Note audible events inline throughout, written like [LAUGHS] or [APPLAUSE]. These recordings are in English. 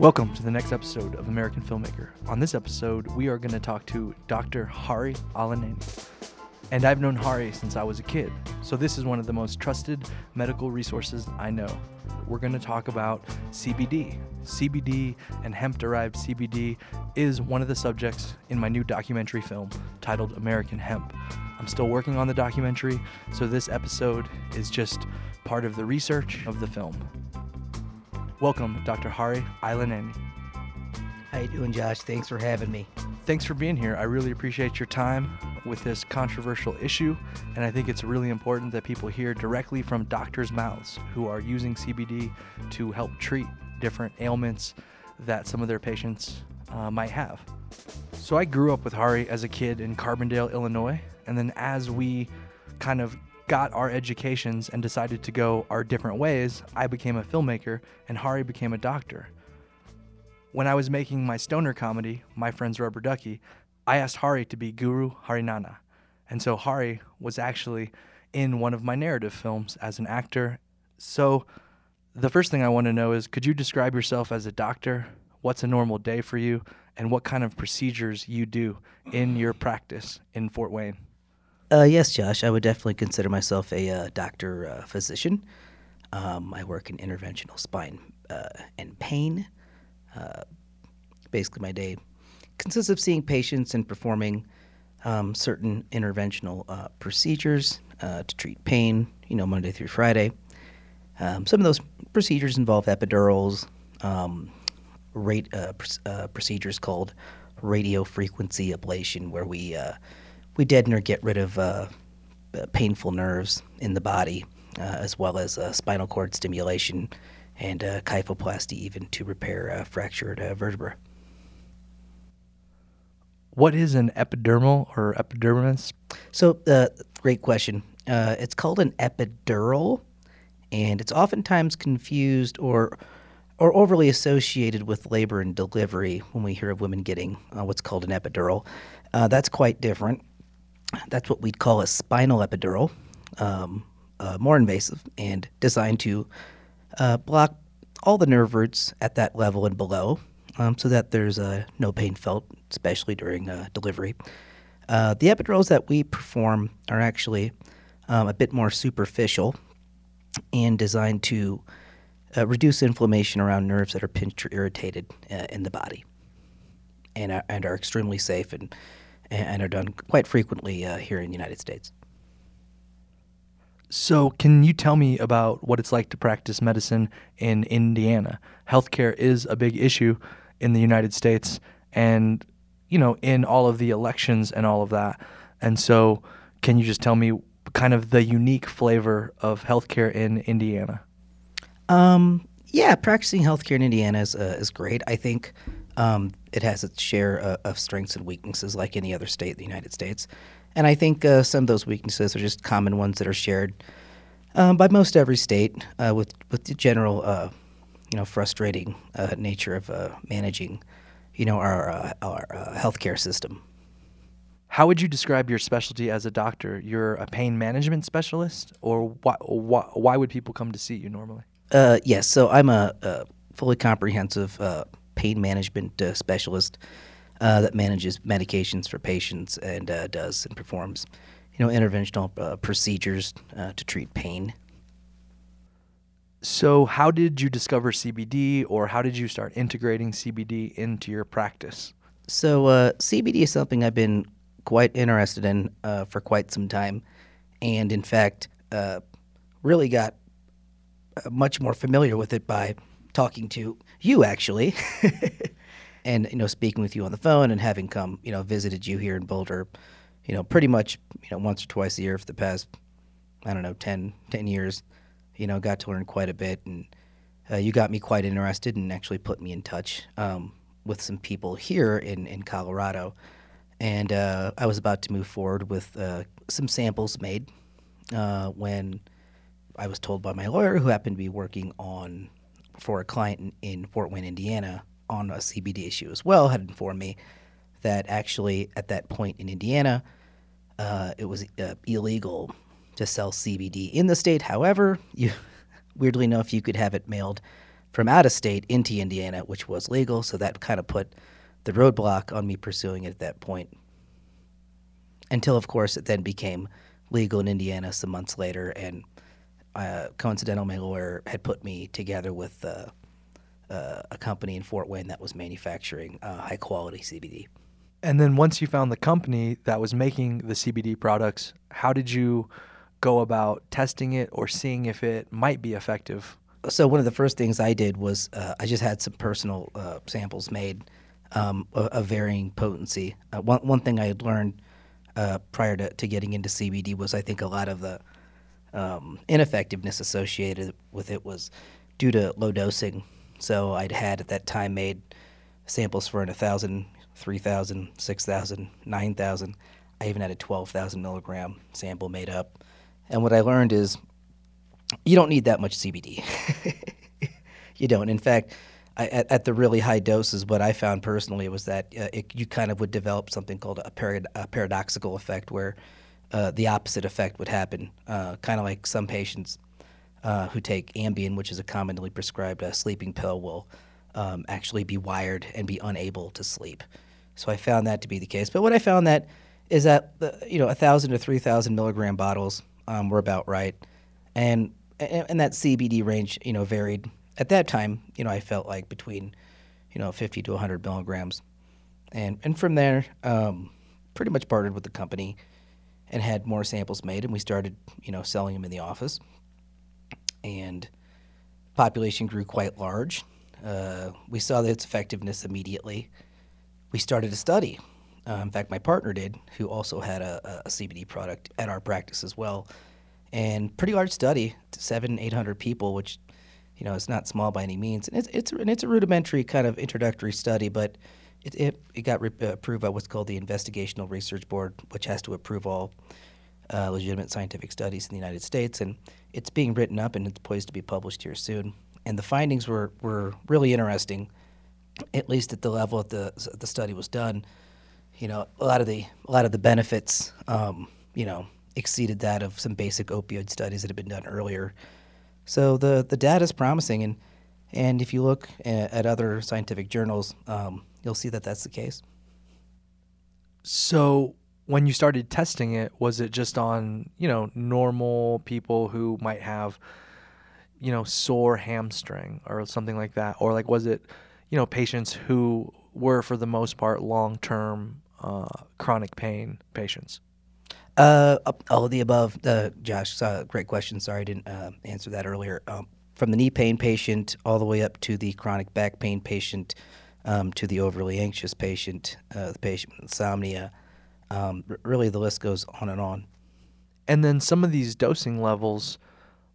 Welcome to the next episode of American Filmmaker. On this episode, we are going to talk to Dr. Hari Ailinani. And I've known Hari since I was a kid, so this is one of the most trusted medical resources I know. We're going to talk about CBD. CBD and hemp derived CBD is one of the subjects in my new documentary film titled American Hemp. I'm still working on the documentary, so this episode is just part of the research of the film. Welcome, Dr. Hari Ailinani. How you doing, Josh? Thanks for having me. Thanks for being here. I really appreciate your time with this controversial issue, and I think it's really important that people hear directly from doctors' mouths who are using CBD to help treat different ailments that some of their patients uh, might have. So I grew up with Hari as a kid in Carbondale, Illinois, and then as we kind of got our educations and decided to go our different ways, I became a filmmaker and Hari became a doctor. When I was making my stoner comedy, My Friend's Rubber Ducky, I asked Hari to be Guru Harinana. And so Hari was actually in one of my narrative films as an actor. So the first thing I want to know is could you describe yourself as a doctor? What's a normal day for you? And what kind of procedures you do in your practice in Fort Wayne? Uh, yes, Josh, I would definitely consider myself a uh, doctor uh, physician. Um, I work in interventional spine uh, and pain. Uh, basically, my day consists of seeing patients and performing um, certain interventional uh, procedures to treat pain, you know, Monday through Friday. Um, some of those procedures involve epidurals, um, rate, pr- procedures called radiofrequency ablation, where we we deaden or get rid of uh, uh, painful nerves in the body, uh, as well as uh, spinal cord stimulation and uh, kyphoplasty, even to repair uh, fractured vertebra. What is an epidermal or epidermis? So, great question. it's called an epidural, and it's oftentimes confused or or overly associated with labor and delivery when we hear of women getting uh, what's called an epidural. Uh, that's quite different. That's what we'd call a spinal epidural, um, uh, more invasive and designed to uh, block all the nerve roots at that level and below um, so that there's uh, no pain felt, especially during uh, delivery. Uh, the epidurals that we perform are actually um, a bit more superficial and designed to uh, reduce inflammation around nerves that are pinched or irritated in the body and are, and are extremely safe and and are done quite frequently uh, here in the United States. So, can you tell me about what it's like to practice medicine in Indiana? Healthcare is a big issue in the United States and, you know, in all of the elections and all of that. And so, can you just tell me kind of the unique flavor of healthcare in Indiana? Um, yeah, practicing healthcare in Indiana is, uh, is great. I think um, it has its share uh, of strengths and weaknesses, like any other state in the United States. And I think uh, some of those weaknesses are just common ones that are shared um, by most every state, uh, with with the general, uh, you know, frustrating uh, nature of uh, managing, you know, our our healthcare system. How would you describe your specialty as a doctor? You're a pain management specialist, or why why, why would people come to see you normally? yes, so I'm a, a fully comprehensive pain management uh, specialist uh, that manages medications for patients and uh, does and performs, you know, interventional uh, procedures uh, to treat pain. So, how did you discover CBD, or how did you start integrating CBD into your practice? So, uh, CBD is something I've been quite interested in for quite some time, and in fact, really got much more familiar with it by talking to you actually, [LAUGHS] and you know speaking with you on the phone and having come you know visited you here in Boulder, you know pretty much you know once or twice a year for the past I don't know 10, 10 years, you know got to learn quite a bit and uh, you got me quite interested and actually put me in touch um, with some people here in in Colorado, and uh, I was about to move forward with uh, some samples made uh, when. I was told by my lawyer, who happened to be working on for a client in, in Fort Wayne, Indiana, on a CBD issue as well, had informed me that actually at that point in Indiana, uh, it was uh, illegal to sell CBD in the state. However, you [LAUGHS] weirdly enough, you could have it mailed from out of state into Indiana, which was legal. So that kind of put the roadblock on me pursuing it at that point. Until, of course, it then became legal in Indiana some months later, and uh, coincidental, my lawyer had put me together with uh, uh, a company in Fort Wayne that was manufacturing uh, high quality CBD. And then once you found the company that was making the CBD products, how did you go about testing it or seeing if it might be effective? So one of the first things I did was uh, I just had some personal uh, samples made um, of, of, varying potency. Uh, one one thing I had learned uh, prior to, to getting into CBD was I think a lot of the um, ineffectiveness associated with it was due to low dosing. So I'd had at that time made samples for an 1,000, 3,000, 6,000, 9,000. I even had a 12,000 milligram sample made up. And what I learned is you don't need that much CBD. [LAUGHS] you don't. In fact, I, at, at, the really high doses, what I found personally was that uh, it, you kind of would develop something called a, parad- a paradoxical effect, where uh, the opposite effect would happen. Uh, kind of like some patients uh, who take Ambien, which is a commonly prescribed uh, sleeping pill, will um, actually be wired and be unable to sleep. So I found that to be the case. But what I found that is that the, you know a thousand to three thousand milligram bottles um, were about right, and and that CBD range you know varied. At that time, you know, I felt like between you know 50 to 100 milligrams, and and from there, um, pretty much partnered with the company and had more samples made, and we started you know selling them in the office, and population grew quite large. Uh, we saw its effectiveness immediately. We started a study uh, in fact, my partner did, who also had a, a, CBD product at our practice as well. And pretty large study, seven, eight hundred people, which you know it's not small by any means. And it's it's and it's a rudimentary kind of introductory study, but it it, it got re- uh, approved by what's called the Investigational Research Board, which has to approve all uh, legitimate scientific studies in the United States. And it's being written up and it's poised to be published here soon. And the findings were were really interesting, at least at the level that the the study was done you know, a lot of the a lot of the benefits, um, you know, exceeded that of some basic opioid studies that had been done earlier. So the the data is promising, and and if you look at, at other scientific journals, um, you'll see that that's the case. So when you started testing it, was it just on you know normal people who might have you know sore hamstring or something like that, or like was it you know patients who were for the most part long term uh, chronic pain patients? Uh, all of the above, uh, Josh. Uh, great question. Sorry I didn't uh, answer that earlier. Um, from the knee pain patient all the way up to the chronic back pain patient, um, to the overly anxious patient, uh, the patient with insomnia. Um, really, the list goes on and on. And then some of these dosing levels,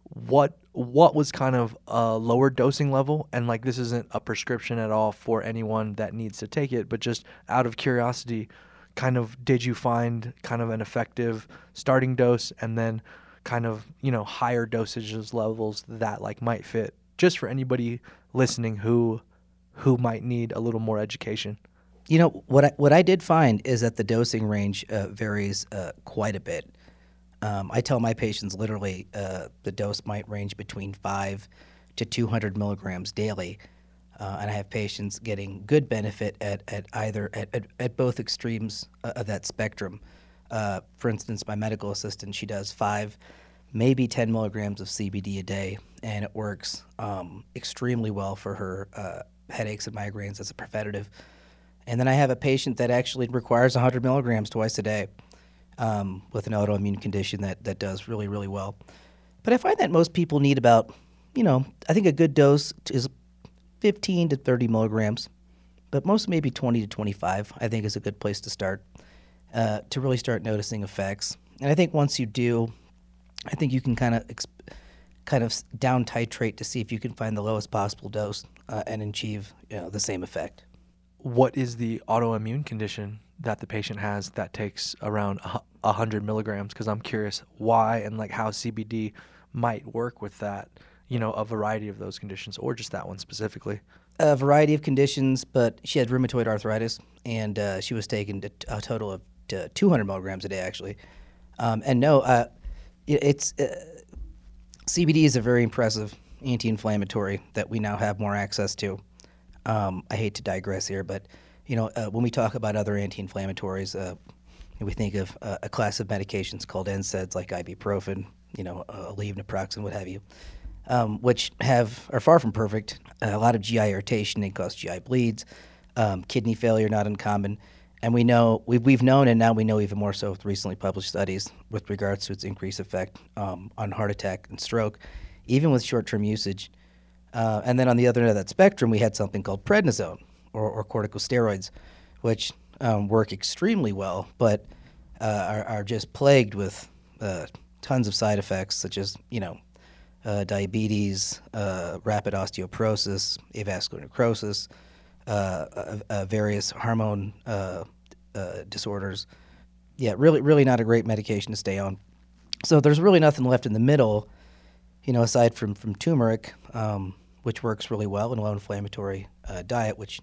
what what was kind of a lower dosing level and like this isn't a prescription at all for anyone that needs to take it but just out of curiosity kind of did you find kind of an effective starting dose and then kind of you know higher dosages levels that like might fit just for anybody listening who who might need a little more education you know what I, what I did find is that the dosing range uh, varies uh, quite a bit um, I tell my patients literally uh, the dose might range between five to 200 milligrams daily. Uh, and I have patients getting good benefit at, at either at, at, at both extremes of that spectrum. Uh, for instance, my medical assistant, she does five, maybe 10 milligrams of CBD a day, and it works um, extremely well for her uh, headaches and migraines as a preventative. And then I have a patient that actually requires 100 milligrams twice a day um, with an autoimmune condition that, that does really, really well. But I find that most people need about, you know, I think a good dose is 15 to 30 milligrams, but most maybe 20 to 25, I think is a good place to start uh, to really start noticing effects. And I think once you do, I think you can kind of exp- kind of down titrate to see if you can find the lowest possible dose uh, and achieve you know, the same effect. What is the autoimmune condition that the patient has that takes around a hundred milligrams because I'm curious why and like how CBD might work with that, you know, a variety of those conditions or just that one specifically. A variety of conditions, but she had rheumatoid arthritis and uh, she was taking a total of 200 milligrams a day actually. Um, and no, uh, it's uh, CBD is a very impressive anti-inflammatory that we now have more access to. Um, I hate to digress here, but you know, uh, when we talk about other anti-inflammatories, uh, we think of uh, a class of medications called NSAIDs, like ibuprofen, you know, uh, Aleve, naproxen, what have you, um, which have are far from perfect. a lot of GI irritation, they cause GI bleeds, um, kidney failure, not uncommon. And we know we've, we've known, and now we know even more so with recently published studies with regards to its increased effect um, on heart attack and stroke, even with short-term usage. Uh, and then on the other end of that spectrum, we had something called prednisone or, or corticosteroids, which um, work extremely well, but uh, are, are, just plagued with uh, tons of side effects, such as you know uh, diabetes, uh, rapid osteoporosis, avascular necrosis, uh, various hormone disorders. Yeah, really, really not a great medication to stay on. So there's really nothing left in the middle, you know, aside from from turmeric, um, which works really well in a low-inflammatory diet, which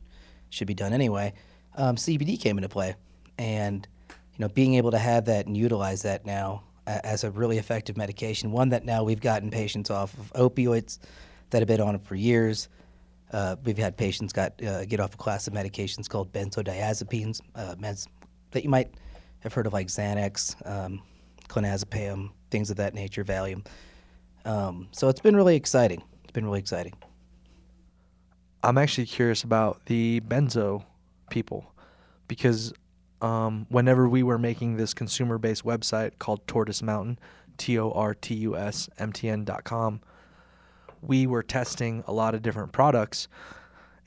should be done anyway um, CBD came into play, and you know being able to have that and utilize that now as a really effective medication, one that now we've gotten patients off of opioids that have been on it for years. Uh, we've had patients got uh, get off a class of medications called benzodiazepines, uh, meds that you might have heard of, like Xanax, um, clonazepam, things of that nature, Valium. Um, so it's been really exciting. It's been really exciting. I'm actually curious about the benzo people because um, whenever we were making this consumer based website called Tortoise Mountain, T O R T U S M T N.com, we were testing a lot of different products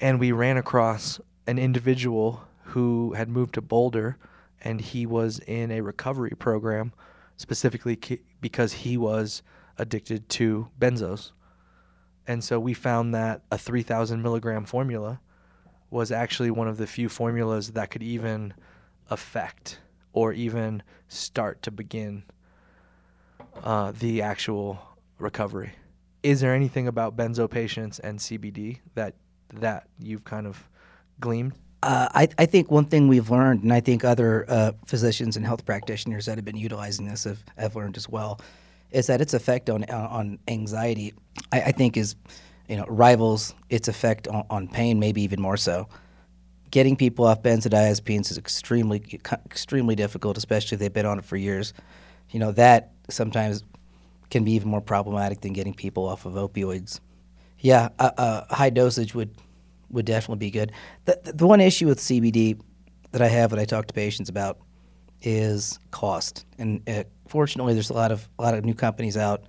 and we ran across an individual who had moved to Boulder and he was in a recovery program specifically because he was addicted to benzos. And so we found that a 3,000 milligram formula was actually one of the few formulas that could even affect or even start to begin uh, the actual recovery. Is there anything about benzo patients and CBD that that you've kind of gleaned? Uh, I, I, think one thing we've learned, and I think other uh, physicians and health practitioners that have been utilizing this have, have learned as well, is that its effect on uh, on anxiety, I, I think, is you know, rivals its effect on, on pain, maybe even more so. Getting people off benzodiazepines is extremely extremely difficult, especially if they've been on it for years. You know that sometimes can be even more problematic than getting people off of opioids. Yeah, a, a high dosage would would definitely be good. The, the one issue with CBD that I have that I talk to patients about is cost, and uh, fortunately, there's a lot of a lot of new companies out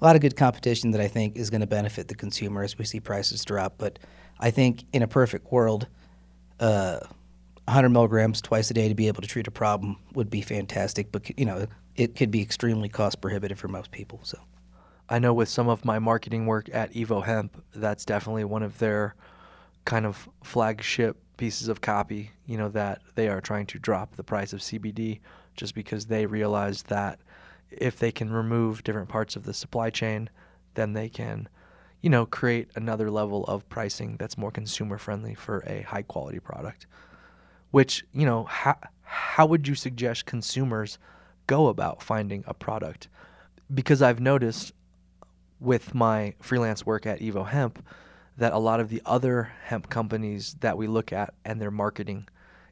a lot of good competition that I think is going to benefit the consumer as we see prices drop. But I think in a perfect world, uh, 100 milligrams twice a day to be able to treat a problem would be fantastic. But you know, it could be extremely cost prohibitive for most people. So, I know with some of my marketing work at Evo Hemp, that's definitely one of their kind of flagship pieces of copy. You know that they are trying to drop the price of CBD just because they realize that if they can remove different parts of the supply chain, then they can, you know, create another level of pricing that's more consumer friendly for a high quality product. Which, you know, how, how would you suggest consumers go about finding a product? Because I've noticed with my freelance work at Evo Hemp that a lot of the other hemp companies that we look at and their marketing,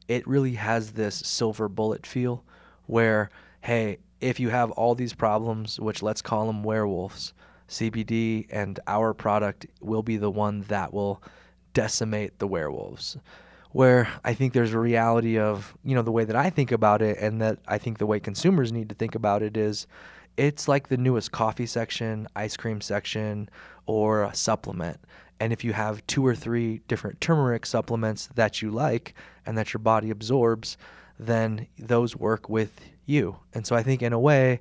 it really has this silver bullet feel where, hey, if you have all these problems, which let's call them werewolves, CBD and our product will be the one that will decimate the werewolves. Where I think there's a reality of, you know, the way that I think about it and that I think the way consumers need to think about it is it's like the newest coffee section, ice cream section, or a supplement. And if you have two or three different turmeric supplements that you like and that your body absorbs, then those work with you. And so I think in a way,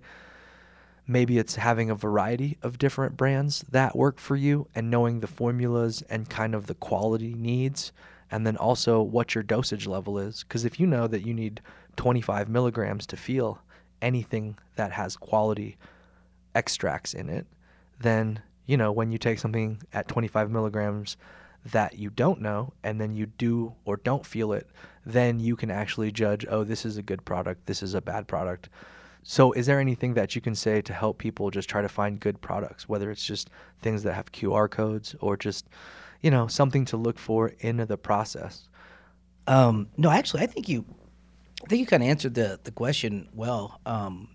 maybe it's having a variety of different brands that work for you and knowing the formulas and kind of the quality needs and then also what your dosage level is because if you know that you need 25 milligrams to feel anything that has quality extracts in it then you know when you take something at 25 milligrams that you don't know and then you do or don't feel it then you can actually judge, oh, this is a good product, this is a bad product. So, is there anything that you can say to help people just try to find good products, whether it's just things that have QR codes or just, you know, something to look for in the process? Um, no, actually, I think you, I think you kind of answered the the question well. Um,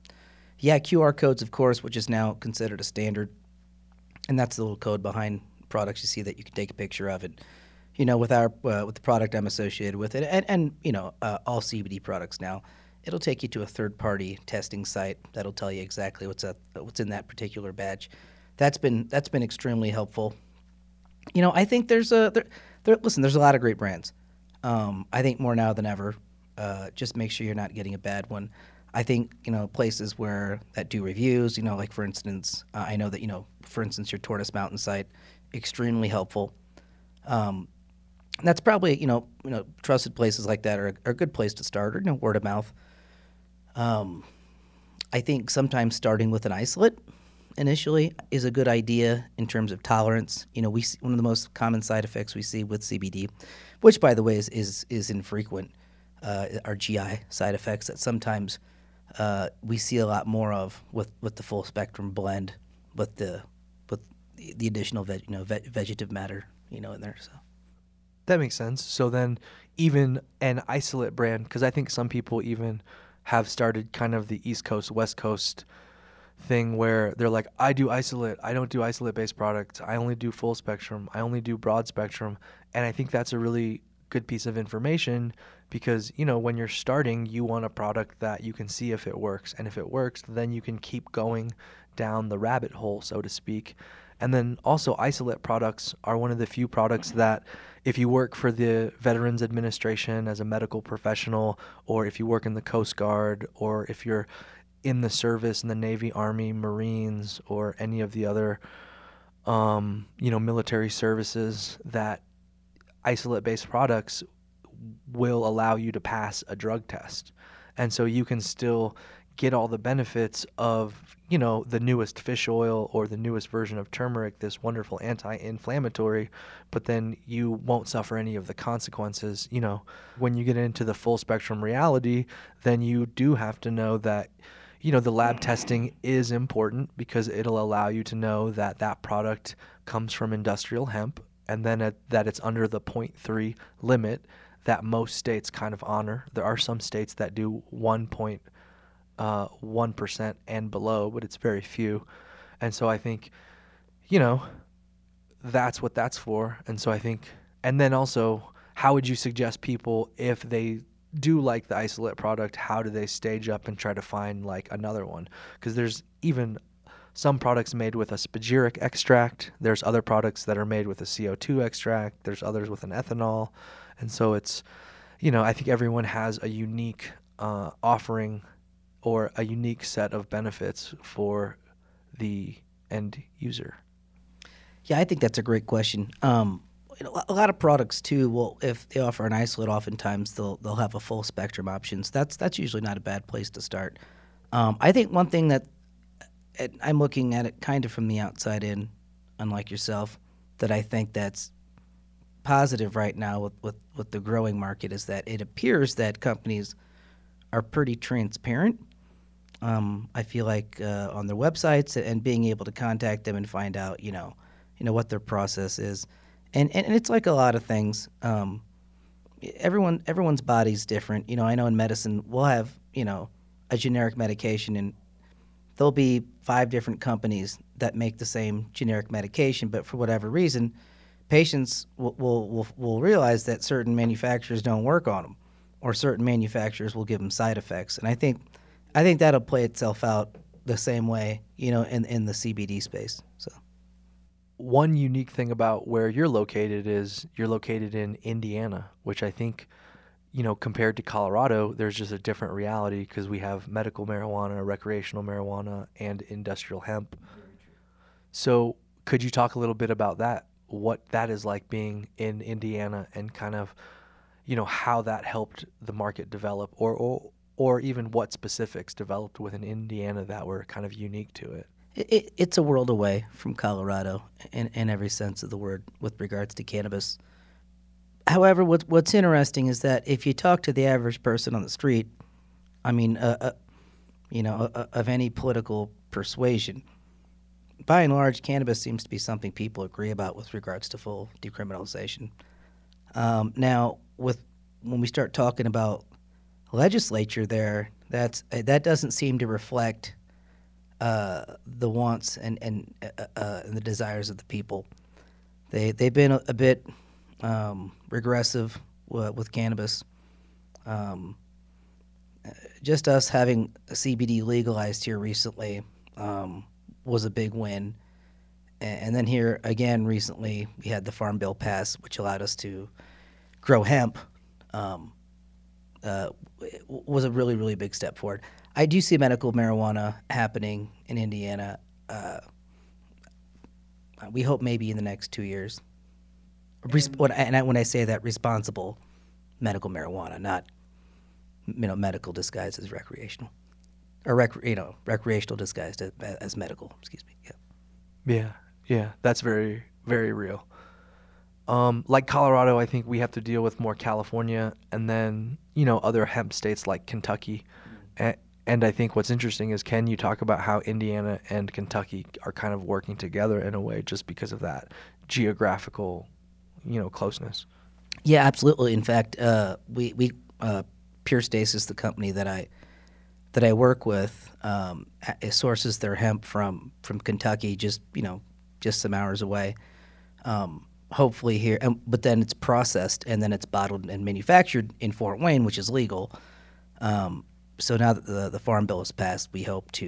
yeah, QR codes, of course, which is now considered a standard, and that's the little code behind products you see that you can take a picture of it. You know, with our uh, with the product I'm associated with it, and and you know, uh, all CBD products now it'll take you to a third party testing site that'll tell you exactly what's at, what's in that particular batch. That's been that's been extremely helpful. You know, I think there's a there, there listen, there's a lot of great brands. Um, I think more now than ever. Uh, just make sure you're not getting a bad one. I think you know places where that do reviews. You know, like for instance, uh, I know that you know, for instance, your Tortoise Mountain site, extremely helpful. Um, that's probably you know you know trusted places like that are, are a good place to start, or you know, word of mouth. Um, I think sometimes starting with an isolate initially is a good idea in terms of tolerance. You know, we see, one of the most common side effects we see with CBD, which by the way is is, is infrequent, uh, are GI side effects that sometimes uh, we see a lot more of with, with the full spectrum blend, with the with the additional veg, you know ve- vegetative matter you know in there. So that makes sense. So then, even an isolate brand, because I think some people even have started kind of the East Coast, West Coast thing where they're like, I do isolate. I don't do isolate based products. I only do full spectrum. I only do broad spectrum. And I think that's a really good piece of information because, you know, when you're starting, you want a product that you can see if it works. And if it works, then you can keep going down the rabbit hole, so to speak. And then also, isolate products are one of the few products that if you work for the Veterans Administration as a medical professional, or if you work in the Coast Guard, or if you're in the service in the Navy, Army, Marines, or any of the other, um, you know, military services, that isolate-based products will allow you to pass a drug test, and so you can still get all the benefits of you know the newest fish oil or the newest version of turmeric this wonderful anti-inflammatory but then you won't suffer any of the consequences you know. When you get into the full spectrum reality then you do have to know that you know the lab testing is important because it'll allow you to know that that product comes from industrial hemp and then at, that it's under the 0.3 limit that most states kind of honor there are some states that do 1. Uh, uh, and below, but it's very few. And so I think, you know, that's what that's for. And so I think, and then also, how would you suggest people if they do like the isolate product, how do they stage up and try to find like another one? Because there's even some products made with a spagyric extract. There's other products that are made with a CO2 extract. There's others with an ethanol. And so it's, you know, I think everyone has a unique uh, offering or a unique set of benefits for the end user? Yeah, I think that's a great question. Um, a lot of products too. Well, if they offer an isolate, oftentimes they'll they'll have a full spectrum options. That's that's usually not a bad place to start. Um, I think one thing that I'm looking at it kind of from the outside in, unlike yourself, that I think that's positive right now with, with, with the growing market is that it appears that companies are pretty transparent um, I feel like uh, on their websites and being able to contact them and find out, you know, you know what their process is, and and, and it's like a lot of things. Um, everyone everyone's body's different. You know, I know in medicine we'll have you know a generic medication and there'll be five different companies that make the same generic medication, but for whatever reason, patients will will will, realize that certain manufacturers don't work on them, or certain manufacturers will give them side effects, and I think I think that'll play itself out the same way, you know, in in the CBD space. So one unique thing about where you're located is you're located in Indiana, which I think, you know, compared to Colorado, there's just a different reality because we have medical marijuana, recreational marijuana, and industrial hemp. So, could you talk a little bit about that? What that is like being in Indiana and kind of, you know, how that helped the market develop or, or or even what specifics developed within Indiana that were kind of unique to it? it it's a world away from Colorado in, in every sense of the word with regards to cannabis. However, what, what's interesting is that if you talk to the average person on the street, I mean, uh, uh, you know, of any political persuasion. By and large, cannabis seems to be something people agree about with regards to full decriminalization. Um, now, with when we start talking about legislature, there, that's that doesn't seem to reflect uh, the wants and and, uh, uh, and the desires of the people. They they've been a, a bit um, regressive with cannabis. Um, just us having CBD legalized here recently um, was a big win. And then here again recently, we had the Farm Bill pass, which allowed us to grow hemp. Um, uh, was a really really big step forward. I do see medical marijuana happening in Indiana. Uh, we hope maybe in the next two years. Res- when, and I, when I say that, responsible medical marijuana, not you know medical disguised as recreational, or rec- you know recreational disguised as, as medical. Excuse me. Yeah. Yeah, yeah, that's very very real. Um, like Colorado, I think we have to deal with more California, and then you know other hemp states like Kentucky, and, and I think what's interesting is can you talk about how Indiana and Kentucky are kind of working together in a way just because of that geographical, you know, closeness. Yeah, absolutely. In fact, uh, we we uh, Pure Stasis, the company that I that I work with, um, sources their hemp from from Kentucky, just you know, just some hours away. Um, hopefully here, and, but then it's processed and then it's bottled and manufactured in Fort Wayne, which is legal. Um, so now that the the farm bill is passed, we hope to,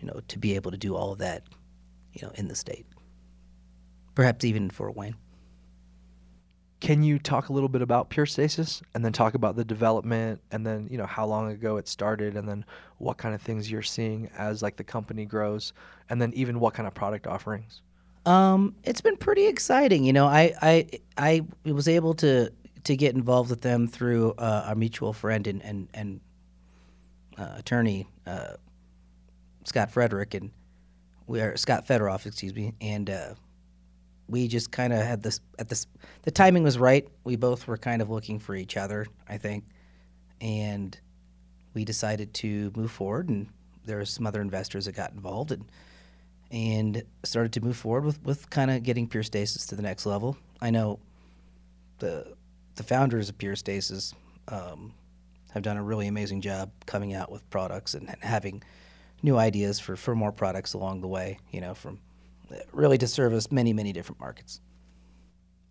you know, to be able to do all of that, you know, in the state. Perhaps even in Fort Wayne. Can you talk a little bit about Pure Stasis and then talk about the development and then, you know, how long ago it started and then what kind of things you're seeing as like the company grows and then even what kind of product offerings? Um, it's been pretty exciting. You know, I I I was able to to get involved with them through uh, our mutual friend and and and uh, attorney uh, Scott Frederick and we are Scott Federoff, excuse me, and uh, we just kind of had this at this the timing was right. We both were kind of looking for each other, I think, and we decided to move forward. And there were some other investors that got involved and and started to move forward with with kind of getting Pure Stasis to the next level. I know the the founders of Pure Stasis um, have done a really amazing job coming out with products and, and having new ideas for, for more products along the way. You know, from really to service many, many different markets.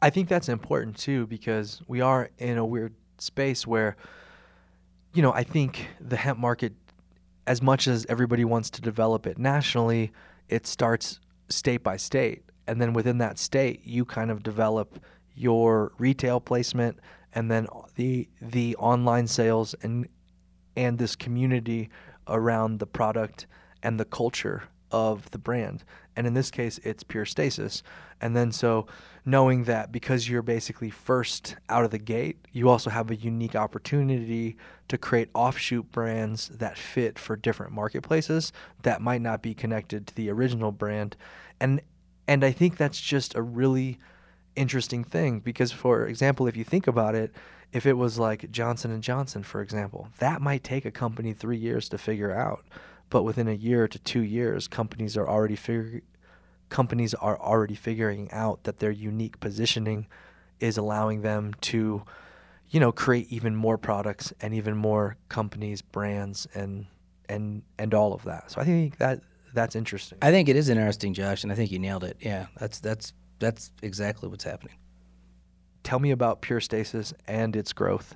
I think that's important too because we are in a weird space where, you know, I think the hemp market, as much as everybody wants to develop it nationally, it starts state by state. And then within that state, you kind of develop your retail placement and then the the online sales and and this community around the product and the culture of the brand. And in this case, it's pure stasis. And then so knowing that because you're basically first out of the gate, you also have a unique opportunity to create offshoot brands that fit for different marketplaces that might not be connected to the original brand. And and I think that's just a really interesting thing because for example, if you think about it, if it was like Johnson and Johnson, for example, that might take a company 3 years to figure out but within a year to two years, companies are already figure, companies are already figuring out that their unique positioning is allowing them to, you know, create even more products and even more companies, brands, and and and all of that. So I think that that's interesting. I think it is interesting, Josh, and I think you nailed it. Yeah, that's that's that's exactly what's happening. Tell me about Pure Stasis and its growth.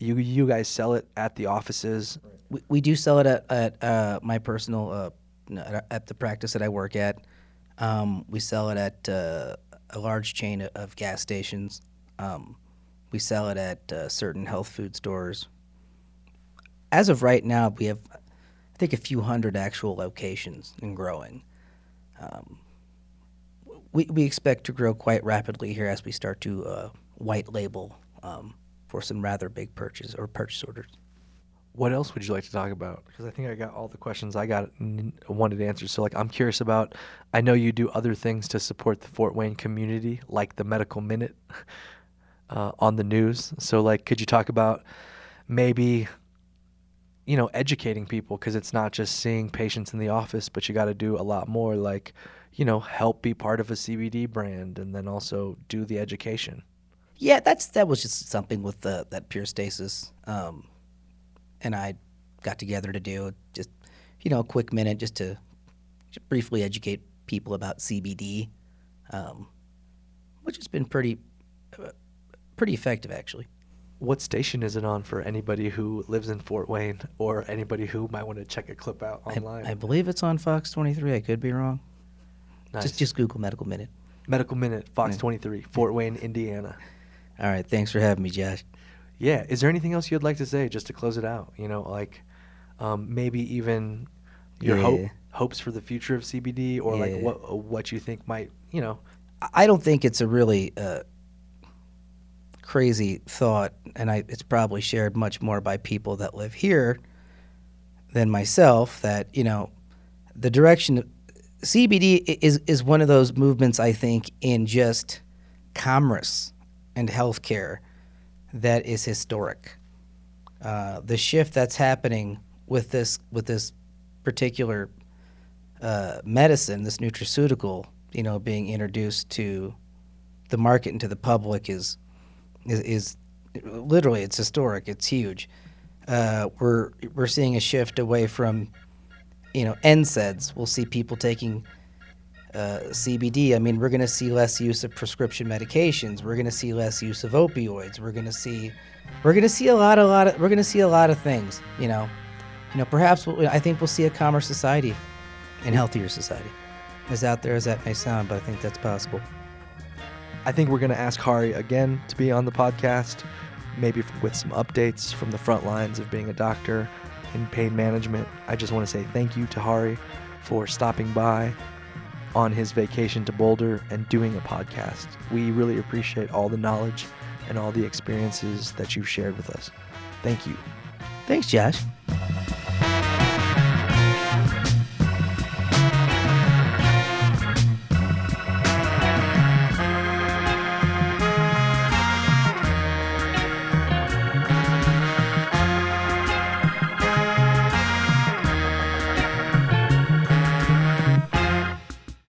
You you guys sell it at the offices. We, we do sell it at, at uh, my personal uh, at the practice that I work at. Um, we sell it at uh, a large chain of gas stations. Um, we sell it at uh, certain health food stores. As of right now, we have, I think, a few hundred actual locations and growing. Um, we, we expect to grow quite rapidly here as we start to uh, white label um, for some rather big purchase or purchase orders what else would you like to talk about? Because I think I got all the questions I got wanted answered. So like I'm curious about. I know you do other things to support the Fort Wayne community, like the Medical Minute [LAUGHS] uh, on the news. So like, could you talk about maybe you know, educating people because it's not just seeing patients in the office, but you got to do a lot more like, you know, help be part of a CBD brand and then also do the education. Yeah, that's that was just something with the that pure stasis, um, and I got together to do just you know a quick minute just to just briefly educate people about CBD, um, which has been pretty uh, pretty effective actually. What station is it on for anybody who lives in Fort Wayne or anybody who might want to check a clip out online? I, I believe it's on Fox 23. I could be wrong. Nice. Just just Google Medical Minute. Medical Minute, Fox Yeah. 23, Fort Wayne, Indiana. All right, thanks for having me, Josh. Yeah. Is there anything else you'd like to say just to close it out? You know, like um, maybe even your hope, hopes for the future of CBD or like what what you think might, you know, I don't think it's a really uh, crazy thought, and I, it's probably shared much more by people that live here than myself. That you know, the direction CBD is is one of those movements I think in just commerce and healthcare that is historic. Uh, the shift that's happening with this with this particular uh, medicine, this nutraceutical, you know, being introduced to the market and to the public is is, is literally it's historic. It's huge. Uh, we're we're seeing a shift away from you know NSAIDs. We'll see people taking uh, CBD. I mean, we're going to see less use of prescription medications. We're going to see less use of opioids. We're going to see we're going to see a lot, a lot of we're going to see a lot of things. You know, you know, perhaps we'll, I think we'll see a calmer society and healthier society. As out there as that may sound, but I think that's possible. I think we're going to ask Hari again to be on the podcast, maybe with some updates from the front lines of being a doctor in pain management. I just want to say thank you to Hari for stopping by on his vacation to Boulder and doing a podcast. We really appreciate all the knowledge and all the experiences that you've shared with us. Thank you. Thanks, Josh.